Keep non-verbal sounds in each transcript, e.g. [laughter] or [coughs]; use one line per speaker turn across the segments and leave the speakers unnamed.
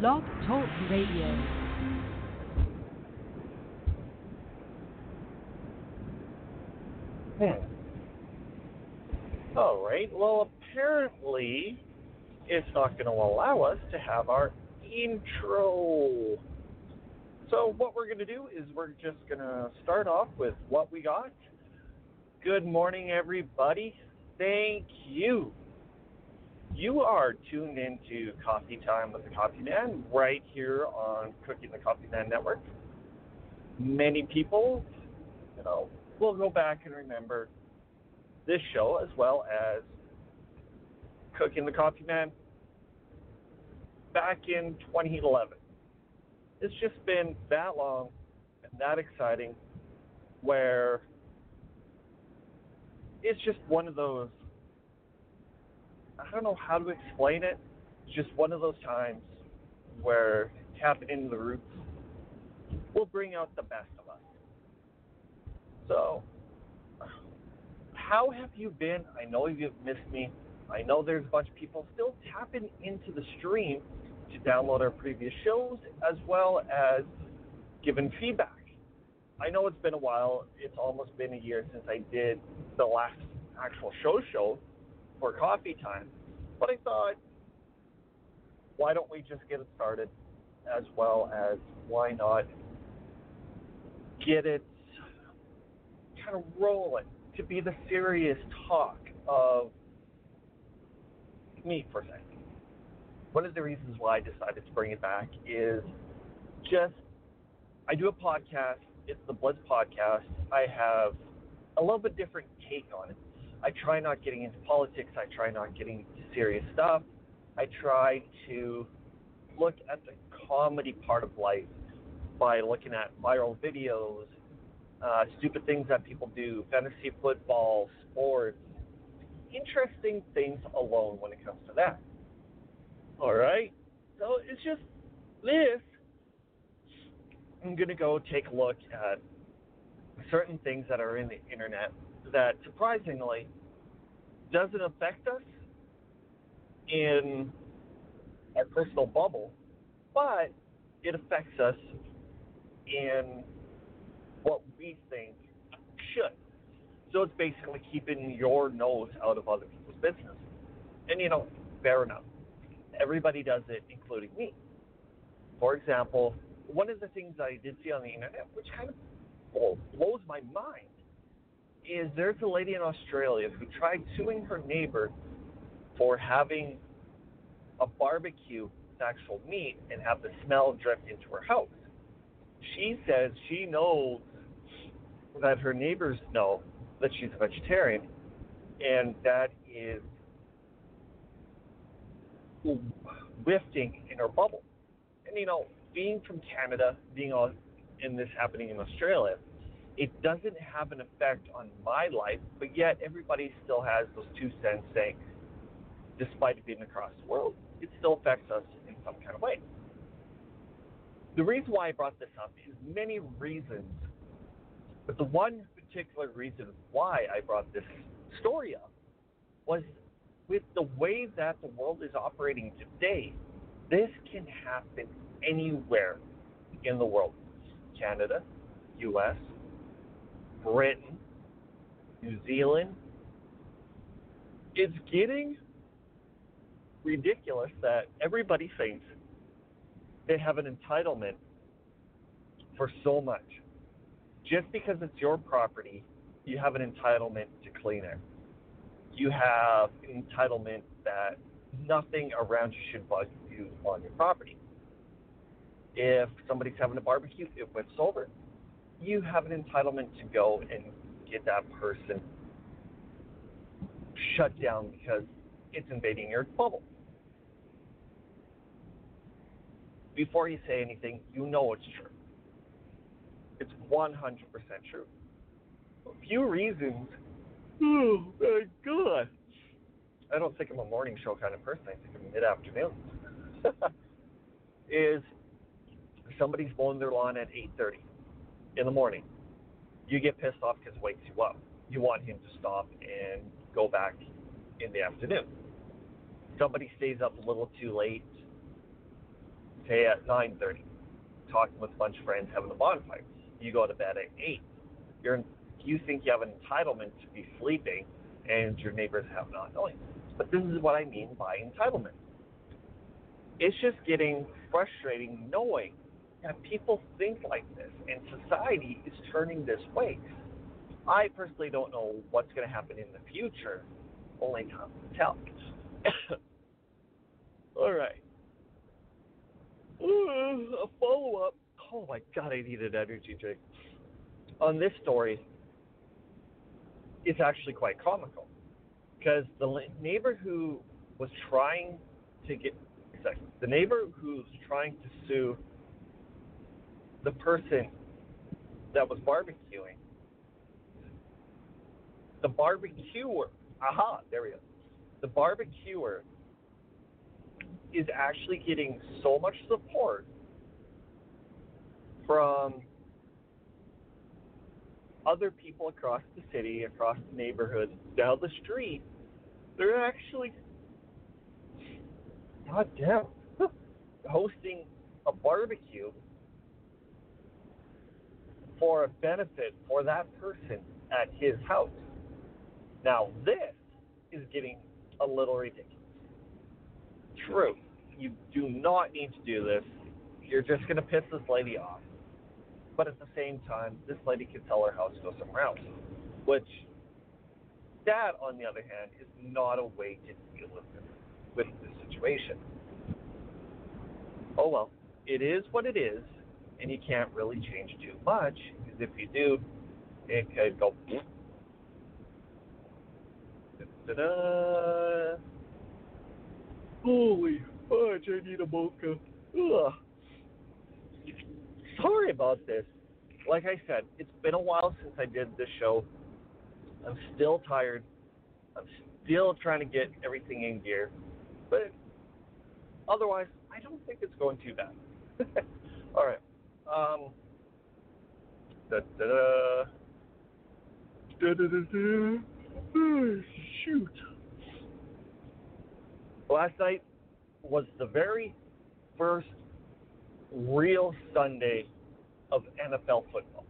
Blog Talk Radio.
Hmm. All right. Well, apparently, it's not going to allow us to have our intro. So, what we're going to do is we're just going to start off with what we got. Good morning, everybody. Thank you. You are tuned into Coffee Time with the Coffee Man right here on Cookie and the Coffee Man Network. Many people, you know, will go back and remember this show as well as Cookie and the Coffee Man back in 2011. It's just been that long and that exciting where it's just one of those I don't know how to explain it. It's just one of those times where tapping into the roots will bring out the best of us. So, how have you been? I know you've missed me. I know there's a bunch of people still tapping into the stream to download our previous shows as well as giving feedback. I know it's been a while. It's almost been a year since I did the last actual show show for coffee time. But I thought, why don't we just get it started as well as why not get it kind of rolling to be the serious talk of me for a second. One of the reasons why I decided to bring it back is just I do a podcast. It's the Blitz podcast. I have a little bit different take on it. I try not getting into politics. I try not getting into serious stuff. I try to look at the comedy part of life by looking at viral videos, uh, stupid things that people do, fantasy football, sports, interesting things alone when it comes to that. All right? So it's just this. I'm going to go take a look at certain things that are in the internet that surprisingly doesn't affect us in our personal bubble, but it affects us in what we think should. So it's basically keeping your nose out of other people's business. And you know, fair enough. Everybody does it, including me. For example, one of the things I did see on the internet, which kind of blows my mind, is there's a lady in Australia who tried suing her neighbor for having a barbecue with actual meat and have the smell drift into her house. She says she knows that her neighbors know that she's a vegetarian, and that is lifting in her bubble. And you know, being from Canada, being all in this happening in Australia, it doesn't have an effect on my life, but yet everybody still has those two cents saying, despite it being across the world, it still affects us in some kind of way. The reason why I brought this up is many reasons, but the one particular reason why I brought this story up was with the way that the world is operating today, this can happen anywhere in the world Canada, US, Britain, New Zealand. It's getting ridiculous that everybody thinks they have an entitlement for so much. Just because it's your property, you have an entitlement to clean it. You have an entitlement that nothing around you should bug you on your property. If somebody's having a barbecue, it whips over, you have an entitlement to go and get that person shut down because it's invading your bubble. Before you say anything, you know it's true. It's 100% true. A few reasons. Oh my god. I don't think I'm a morning show kind of person. I think I'm mid afternoon. [laughs] is somebody's mowing their lawn at 8:30 in the morning. You get pissed off because it wakes you up. You want him to stop and go back in the afternoon. Somebody stays up a little too late. say at 9:30, talking with a bunch of friends, having a bonfire. You go to bed at eight. You're you think you have an entitlement to be sleeping, and your neighbors have not knowing. But this is what I mean by entitlement. It's just getting frustrating knowing that people think like this, and society is turning this way. I personally don't know what's going to happen in the future. Only time will tell. [coughs] All right. Uh, a follow up. Oh my god, I need an energy drink. On this story, it's actually quite comical because the neighbor who was trying to get the neighbor who's trying to sue the person that was barbecuing, the barbecuer, aha, there we go. The barbecuer is actually getting so much support from other people across the city, across the neighborhood, down the street. They're actually, goddamn, [laughs] hosting a barbecue for a benefit for that person at his house. Now, this is getting a little ridiculous. True, you do not need to do this. You're just going to piss this lady off. But at the same time, this lady can sell her house, go somewhere else. Which, that, on the other hand, is not a way to deal with this, with this situation. Oh well, it is what it is, and you can't really change too much, because if you do, it could go. Da-da-da. Holy fudge, I need a mocha. Ugh. Sorry about this. Like I said, it's been a while since I did this show. I'm still tired. I'm still trying to get everything in gear. But otherwise, I don't think it's going too bad. [laughs] All right. Um. Da da da. Da da da da. Oh, shoot. Last night was the very first real Sunday of NFL football.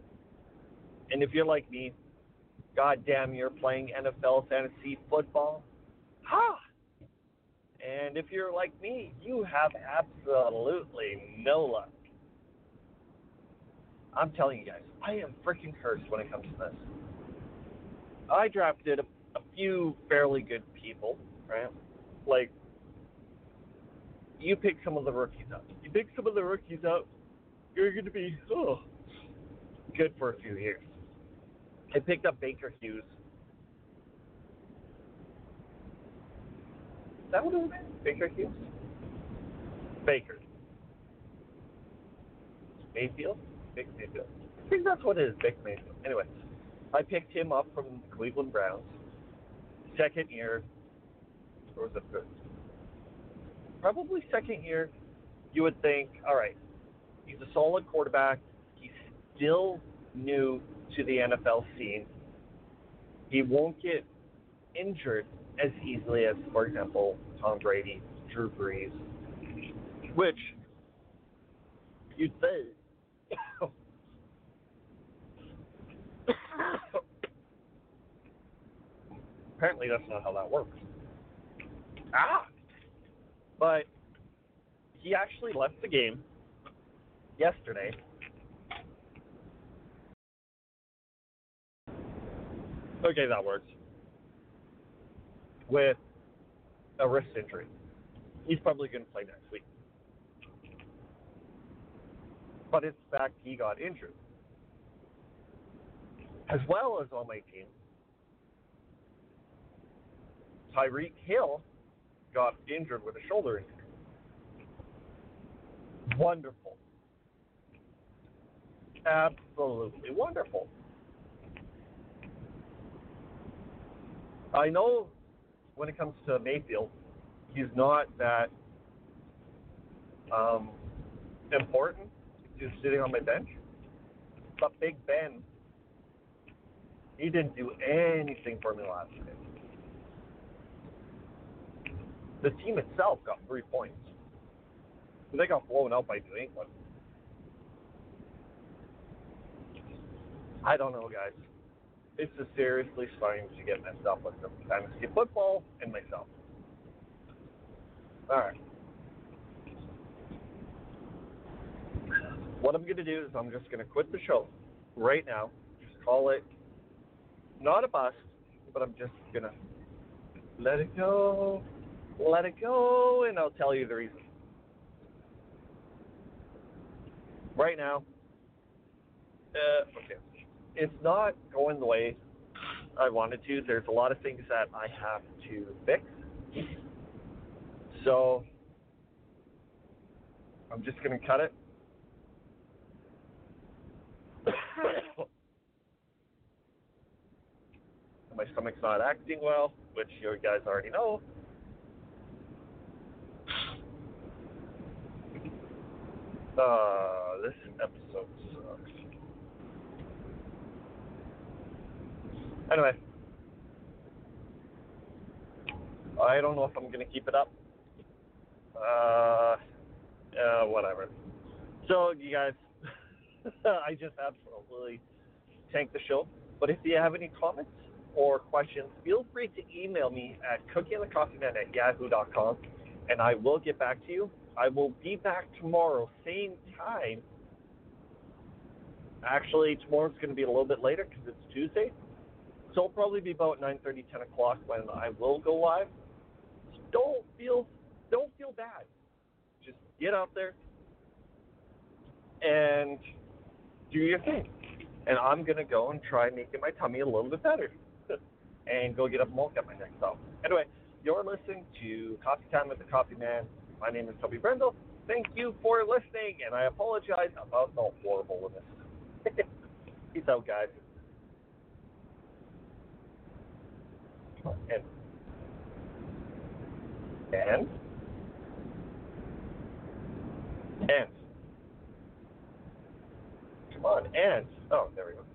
And if you're like me, goddamn, you're playing NFL fantasy football. Ha! And if you're like me, you have absolutely no luck. I'm telling you guys, I am freaking cursed when it comes to this. I drafted a, a few fairly good people, right? Like, you pick some of the rookies up. You pick some of the rookies up, you're going to be oh, good for a few years. I picked up Baker Hughes. Is that what it was? Baker Hughes? Baker. Mayfield? Big Mayfield. I think that's what it is, Big Mayfield. Anyway, I picked him up from the Cleveland Browns. Second year. Or was it first? Probably second year. You would think, all right, he's a solid quarterback. He's still new to the NFL scene. He won't get injured as easily as, for example, Tom Brady, Drew Brees, which you'd say. Apparently, that's not how that works. Ah! But he actually left the game yesterday. Okay, that works. With a wrist injury. He's probably going to play next week. But it's the fact he got injured. As well as on my team, Tyreek Hill got injured with a shoulder injury. Wonderful. Absolutely wonderful. I know when it comes to Mayfield, he's not that um, important. He's sitting on my bench. But Big Ben, he didn't do anything for me last night. The team itself got three points. They got blown out by New England. I don't know, guys. It's just seriously starting to get messed up with some fantasy football and myself. All right. What I'm going to do is I'm just going to quit the show right now. Just call it not a bust, but I'm just going to let it go, let it go, and I'll tell you the reason. Right now, uh, okay, it's not going the way I wanted to. There's a lot of things that I have to fix. So I'm just going to cut it. [coughs] My stomach's not acting well, which you guys already know. Uh, this episode sucks. Anyway, I don't know if I'm to keep it up. Uh, uh, whatever. So, you guys, [laughs] I just absolutely tanked the show. But if you have any comments or questions, feel free to email me at cookieandthecoffeeman at yahoo.com and I will get back to you. I will be back tomorrow, same time. Actually, tomorrow's going to be a little bit later because it's Tuesday. So it'll probably be about 9.30, 10 o'clock when I will go live. So don't feel, don't feel bad. Just get out there and do your thing. And I'm going to go and try making my tummy a little bit better [laughs] and go get a milk at my next stop. Anyway, you're listening to Coffee Time with the Coffee Man. My name is Toby Brendel. Thank you for listening, and I apologize about the horribleness. [laughs] Peace out, guys. And and and come on, and oh, there we go.